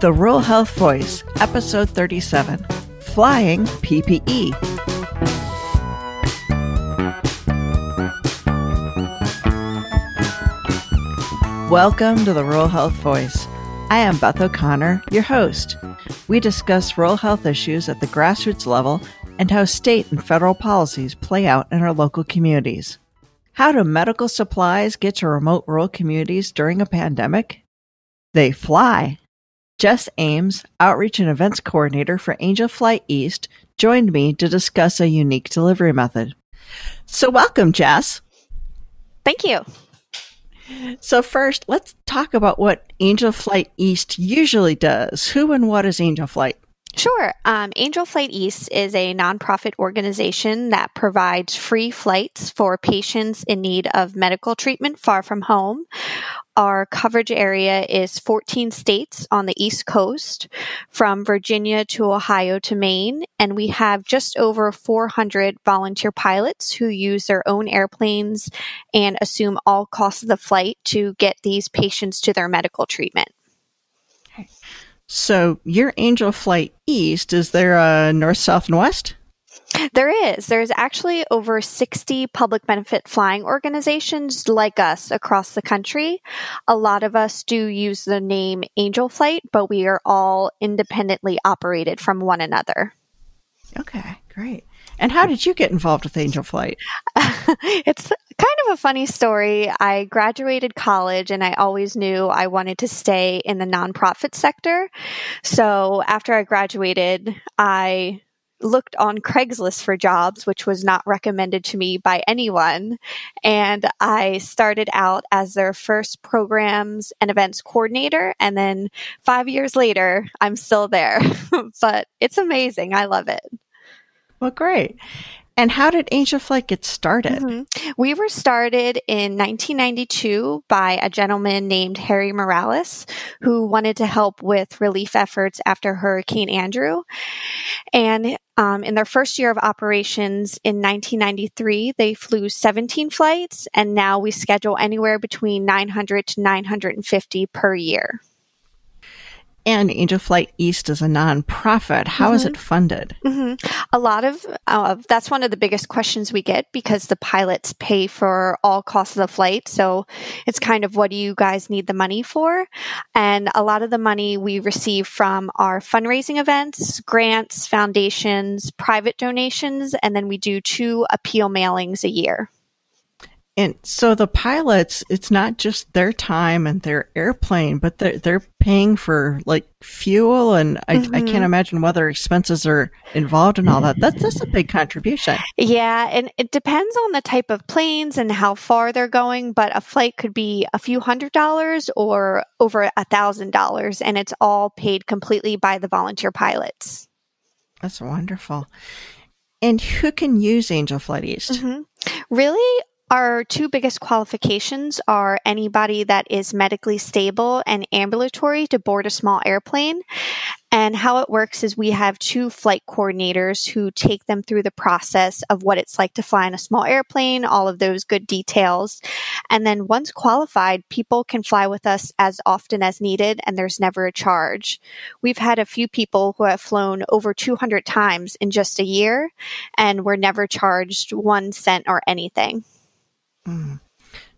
The Rural Health Voice, Episode 37 Flying PPE. Welcome to the Rural Health Voice. I am Beth O'Connor, your host. We discuss rural health issues at the grassroots level and how state and federal policies play out in our local communities. How do medical supplies get to remote rural communities during a pandemic? They fly. Jess Ames, Outreach and Events Coordinator for Angel Flight East, joined me to discuss a unique delivery method. So, welcome, Jess. Thank you. So, first, let's talk about what Angel Flight East usually does. Who and what is Angel Flight? Sure. Um, Angel Flight East is a nonprofit organization that provides free flights for patients in need of medical treatment far from home. Our coverage area is 14 states on the East Coast, from Virginia to Ohio to Maine, and we have just over 400 volunteer pilots who use their own airplanes and assume all costs of the flight to get these patients to their medical treatment. So, your Angel Flight East, is there a north, south, and west? There is. There's actually over 60 public benefit flying organizations like us across the country. A lot of us do use the name Angel Flight, but we are all independently operated from one another. Okay, great. And how did you get involved with Angel Flight? it's kind of a funny story. I graduated college and I always knew I wanted to stay in the nonprofit sector. So after I graduated, I looked on Craigslist for jobs, which was not recommended to me by anyone. And I started out as their first programs and events coordinator. And then five years later, I'm still there. but it's amazing. I love it. Well, great. And how did Angel Flight get started? Mm-hmm. We were started in 1992 by a gentleman named Harry Morales, who wanted to help with relief efforts after Hurricane Andrew. And um, in their first year of operations in 1993, they flew 17 flights, and now we schedule anywhere between 900 to 950 per year and Angel Flight East is a nonprofit. How mm-hmm. is it funded? Mm-hmm. A lot of uh, that's one of the biggest questions we get because the pilots pay for all costs of the flight. So it's kind of what do you guys need the money for? And a lot of the money we receive from our fundraising events, grants, foundations, private donations, and then we do two appeal mailings a year. And so the pilots, it's not just their time and their airplane, but they're, they're paying for like fuel. And I, mm-hmm. I can't imagine whether expenses are involved in all that. That's, that's a big contribution. Yeah. And it depends on the type of planes and how far they're going, but a flight could be a few hundred dollars or over a thousand dollars. And it's all paid completely by the volunteer pilots. That's wonderful. And who can use Angel Flight East? Mm-hmm. Really, our two biggest qualifications are anybody that is medically stable and ambulatory to board a small airplane. And how it works is we have two flight coordinators who take them through the process of what it's like to fly in a small airplane, all of those good details. And then once qualified, people can fly with us as often as needed and there's never a charge. We've had a few people who have flown over 200 times in just a year and were never charged one cent or anything. Mm.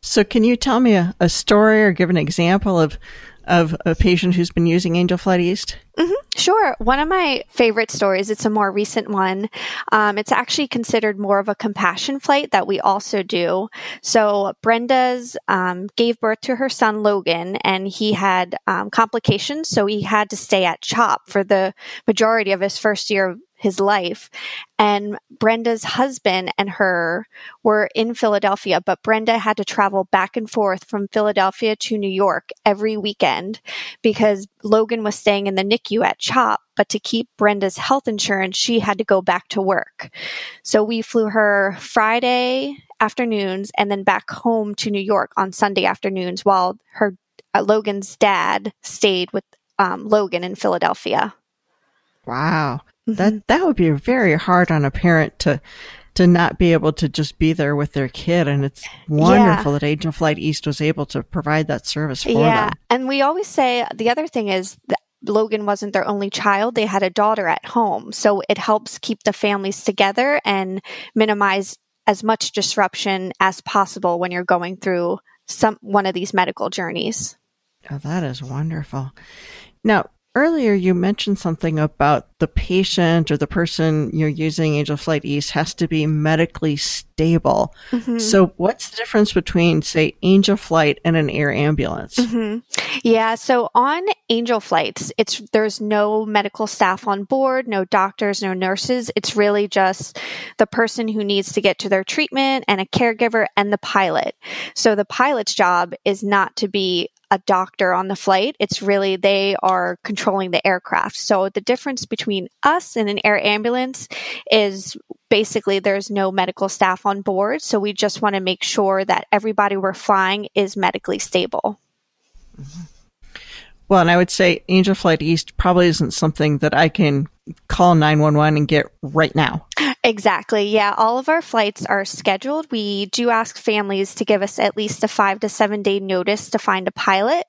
So, can you tell me a, a, story or give an example of of a patient who's been using Angel Flight East? Mm-hmm. Sure. One of my favorite stories, it's a more recent one. Um, it's actually considered more of a compassion flight that we also do. So Brenda's um, gave birth to her son Logan, and he had um, complications, so he had to stay at CHOP for the majority of his first year his life. And Brenda's husband and her were in Philadelphia, but Brenda had to travel back and forth from Philadelphia to New York every weekend because Logan was staying in the NICU at CHOP. But to keep Brenda's health insurance, she had to go back to work. So we flew her Friday afternoons and then back home to New York on Sunday afternoons while her uh, Logan's dad stayed with um, Logan in Philadelphia. Wow. Mm-hmm. That that would be very hard on a parent to to not be able to just be there with their kid and it's wonderful yeah. that Angel Flight East was able to provide that service for them. yeah. them. And we always say the other thing is that Logan wasn't their only child, they had a daughter at home. So it helps keep the families together and minimize as much disruption as possible when you're going through some one of these medical journeys. Oh, that is wonderful. Now, earlier you mentioned something about the patient or the person you're using Angel Flight East has to be medically stable. Mm-hmm. So, what's the difference between, say, Angel Flight and an air ambulance? Mm-hmm. Yeah, so on Angel Flights, it's there's no medical staff on board, no doctors, no nurses. It's really just the person who needs to get to their treatment and a caregiver and the pilot. So the pilot's job is not to be a doctor on the flight. It's really they are controlling the aircraft. So the difference between us and an air ambulance is basically there's no medical staff on board. So we just want to make sure that everybody we're flying is medically stable. Mm-hmm. Well, and I would say Angel Flight East probably isn't something that I can call 911 and get right now. Exactly. Yeah. All of our flights are scheduled. We do ask families to give us at least a five to seven day notice to find a pilot.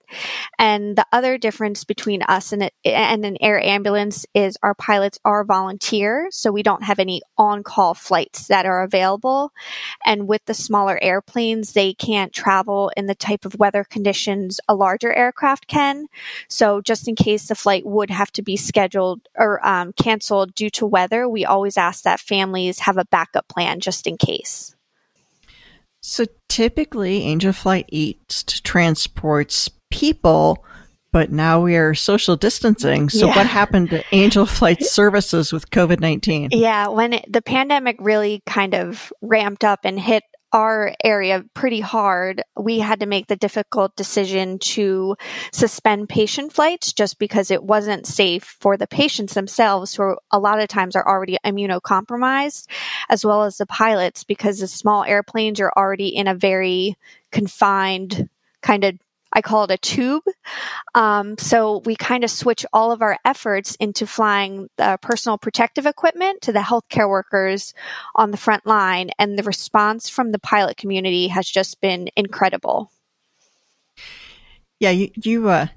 And the other difference between us and, and an air ambulance is our pilots are volunteer. So we don't have any on call flights that are available. And with the smaller airplanes, they can't travel in the type of weather conditions a larger aircraft can. So just in case the flight would have to be scheduled or um, canceled due to weather, we always ask that family families have a backup plan just in case. So typically, Angel Flight East transports people, but now we are social distancing. So, yeah. what happened to Angel Flight services with COVID 19? Yeah, when it, the pandemic really kind of ramped up and hit our area pretty hard, we had to make the difficult decision to suspend patient flights just because it wasn't safe for the patients themselves, who a lot of times are already immunocompromised, as well as the pilots, because the small airplanes are already in a very confined kind of I call it a tube. Um, so we kind of switch all of our efforts into flying the personal protective equipment to the healthcare workers on the front line. And the response from the pilot community has just been incredible. Yeah, you, you uh,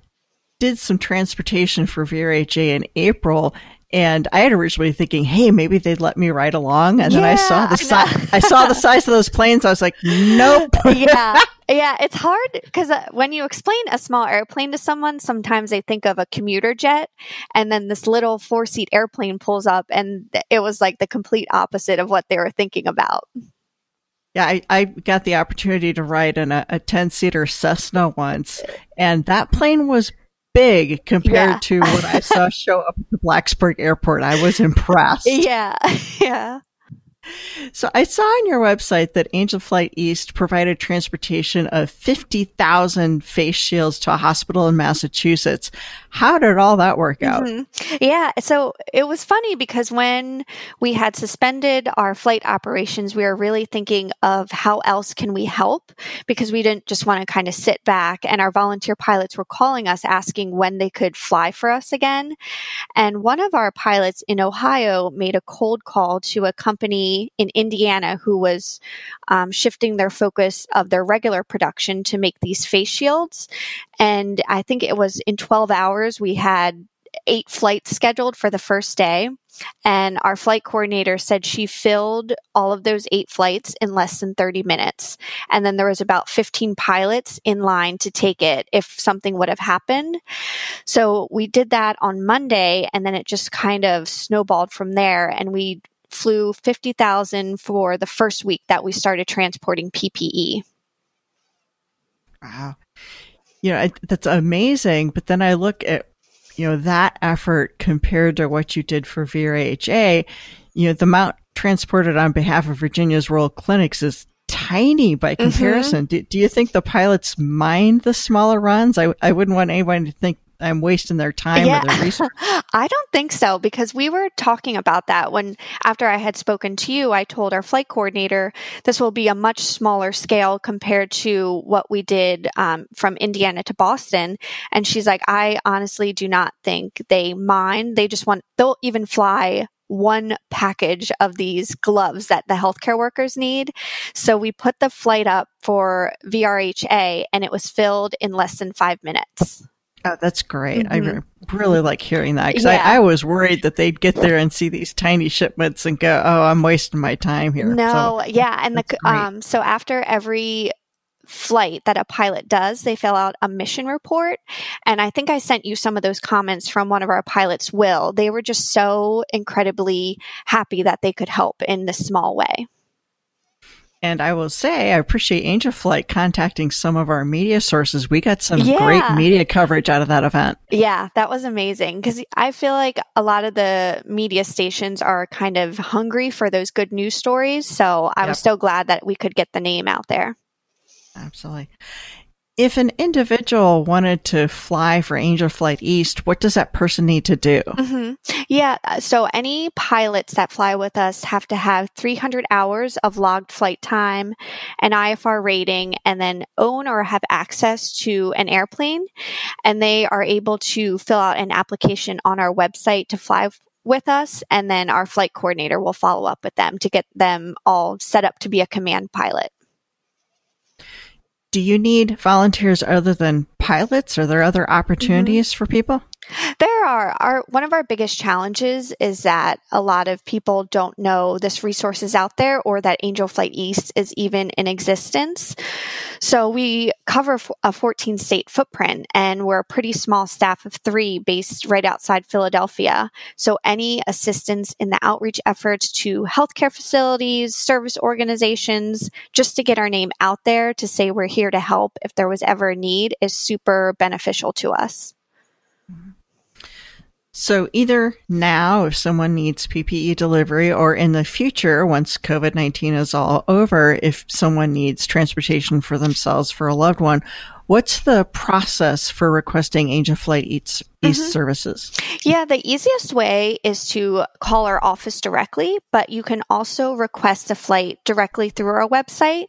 did some transportation for VRHA in April, and I had originally thinking, hey, maybe they'd let me ride along. And yeah, then I saw the size. I saw the size of those planes. I was like, nope. yeah, yeah. It's hard because uh, when you explain a small airplane to someone, sometimes they think of a commuter jet, and then this little four seat airplane pulls up, and it was like the complete opposite of what they were thinking about. Yeah, I, I got the opportunity to ride in a 10 seater Cessna once, and that plane was big compared yeah. to what I saw show up at the Blacksburg airport. I was impressed. Yeah. Yeah. So I saw on your website that Angel Flight East provided transportation of 50,000 face shields to a hospital in Massachusetts. How did all that work out? Mm-hmm. Yeah. So it was funny because when we had suspended our flight operations, we were really thinking of how else can we help because we didn't just want to kind of sit back and our volunteer pilots were calling us asking when they could fly for us again. And one of our pilots in Ohio made a cold call to a company in Indiana who was um, shifting their focus of their regular production to make these face shields. And I think it was in 12 hours, we had eight flights scheduled for the first day. And our flight coordinator said she filled all of those eight flights in less than 30 minutes. And then there was about 15 pilots in line to take it if something would have happened. So we did that on Monday and then it just kind of snowballed from there. And we flew 50,000 for the first week that we started transporting PPE. Wow. You know, that's amazing. But then I look at, you know, that effort compared to what you did for VRHA, you know, the amount transported on behalf of Virginia's rural clinics is tiny by mm-hmm. comparison. Mm-hmm. Do, do you think the pilots mind the smaller runs? I, I wouldn't want anyone to think I'm wasting their time yeah. or their resources? I don't think so because we were talking about that when after I had spoken to you, I told our flight coordinator this will be a much smaller scale compared to what we did um, from Indiana to Boston. And she's like, I honestly do not think they mind. They just want, they'll even fly one package of these gloves that the healthcare workers need. So we put the flight up for VRHA and it was filled in less than five minutes. Oh, that's great. Mm-hmm. I really like hearing that because yeah. I, I, was worried that they'd get there and see these tiny shipments and go, "Oh, I'm wasting my time here." No, so, yeah, and the um, so after every flight that a pilot does, they fill out a mission report. And I think I sent you some of those comments from one of our pilots, Will. They were just so incredibly happy that they could help in this small way. And I will say, I appreciate Angel Flight contacting some of our media sources. We got some yeah. great media coverage out of that event. Yeah, that was amazing because I feel like a lot of the media stations are kind of hungry for those good news stories. So I yep. was so glad that we could get the name out there. Absolutely if an individual wanted to fly for Angel Flight East, what does that person need to do? Mm-hmm. Yeah. So any pilots that fly with us have to have 300 hours of logged flight time, an IFR rating, and then own or have access to an airplane. And they are able to fill out an application on our website to fly with us. And then our flight coordinator will follow up with them to get them all set up to be a command pilot do you need volunteers other than pilots? Are there other opportunities mm-hmm. for people? Are. Our one of our biggest challenges is that a lot of people don't know this resource is out there or that Angel Flight East is even in existence. So we cover a 14 state footprint and we're a pretty small staff of 3 based right outside Philadelphia. So any assistance in the outreach efforts to healthcare facilities, service organizations, just to get our name out there to say we're here to help if there was ever a need is super beneficial to us. Mm-hmm. So either now, if someone needs PPE delivery, or in the future, once COVID 19 is all over, if someone needs transportation for themselves for a loved one, what's the process for requesting Angel Flight East, East mm-hmm. services? Yeah, the easiest way is to call our office directly, but you can also request a flight directly through our website.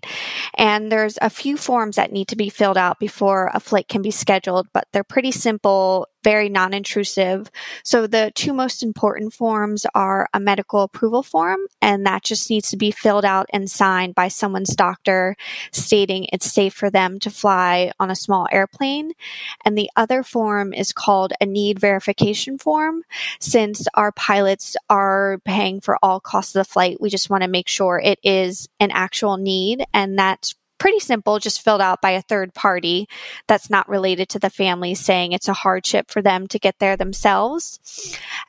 And there's a few forms that need to be filled out before a flight can be scheduled, but they're pretty simple very non intrusive. So the two most important forms are a medical approval form, and that just needs to be filled out and signed by someone's doctor stating it's safe for them to fly on a small airplane. And the other form is called a need verification form. Since our pilots are paying for all costs of the flight, we just want to make sure it is an actual need, and that's pretty simple, just filled out by a third party that's not related to the family, saying it's a hardship for them to get there themselves.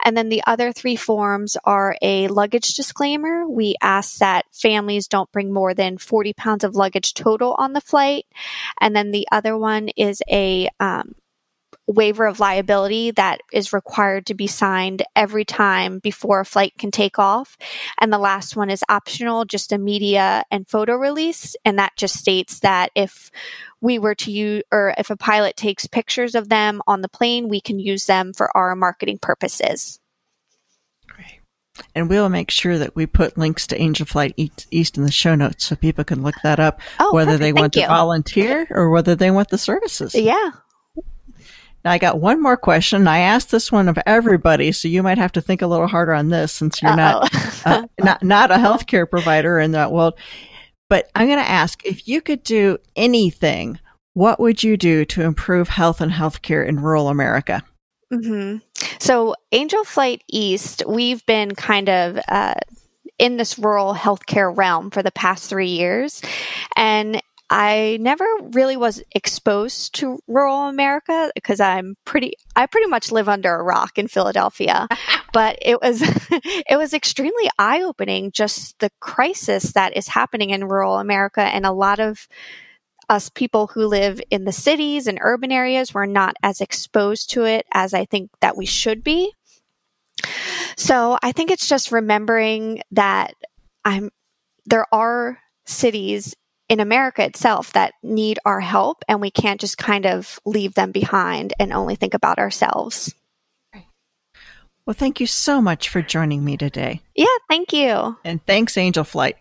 And then the other three forms are a luggage disclaimer. We ask that families don't bring more than 40 pounds of luggage total on the flight. And then the other one is a um, waiver of liability that is required to be signed every time before a flight can take off. And the last one is optional, just a media and photo release. And that just states that if we were to use, or if a pilot takes pictures of them on the plane, we can use them for our marketing purposes. Great. And we'll make sure that we put links to Angel Flight East in the show notes so people can look that up, oh, whether perfect. they want Thank to you. volunteer or whether they want the services. Yeah, now, I got one more question. I asked this one of everybody, so you might have to think a little harder on this since you're not uh, not not a healthcare provider in that world. But I'm going to ask if you could do anything, what would you do to improve health and healthcare in rural America? Mm-hmm. So, Angel Flight East, we've been kind of uh, in this rural healthcare realm for the past three years. And I never really was exposed to rural America because I'm pretty I pretty much live under a rock in Philadelphia. but it was it was extremely eye-opening just the crisis that is happening in rural America and a lot of us people who live in the cities and urban areas were not as exposed to it as I think that we should be. So I think it's just remembering that I'm there are cities in America itself that need our help, and we can't just kind of leave them behind and only think about ourselves. Well, thank you so much for joining me today. Yeah, thank you. And thanks, Angel Flight.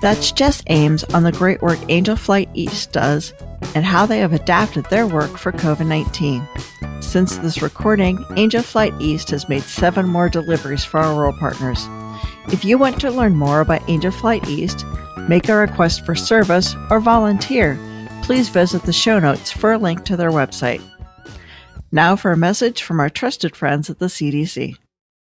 That's Jess Ames on the great work Angel Flight East does and how they have adapted their work for COVID 19. Since this recording, Angel Flight East has made seven more deliveries for our rural partners. If you want to learn more about Angel Flight East, make a request for service, or volunteer, please visit the show notes for a link to their website. Now for a message from our trusted friends at the CDC.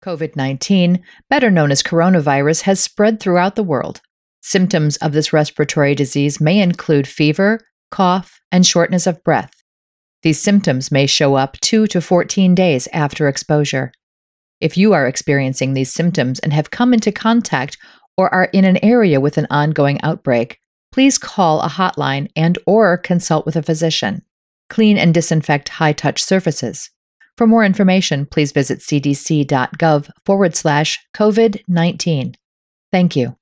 COVID 19, better known as coronavirus, has spread throughout the world. Symptoms of this respiratory disease may include fever, cough, and shortness of breath. These symptoms may show up 2 to 14 days after exposure. If you are experiencing these symptoms and have come into contact or are in an area with an ongoing outbreak, please call a hotline and or consult with a physician. Clean and disinfect high-touch surfaces. For more information, please visit cdc.gov forward slash COVID 19. Thank you.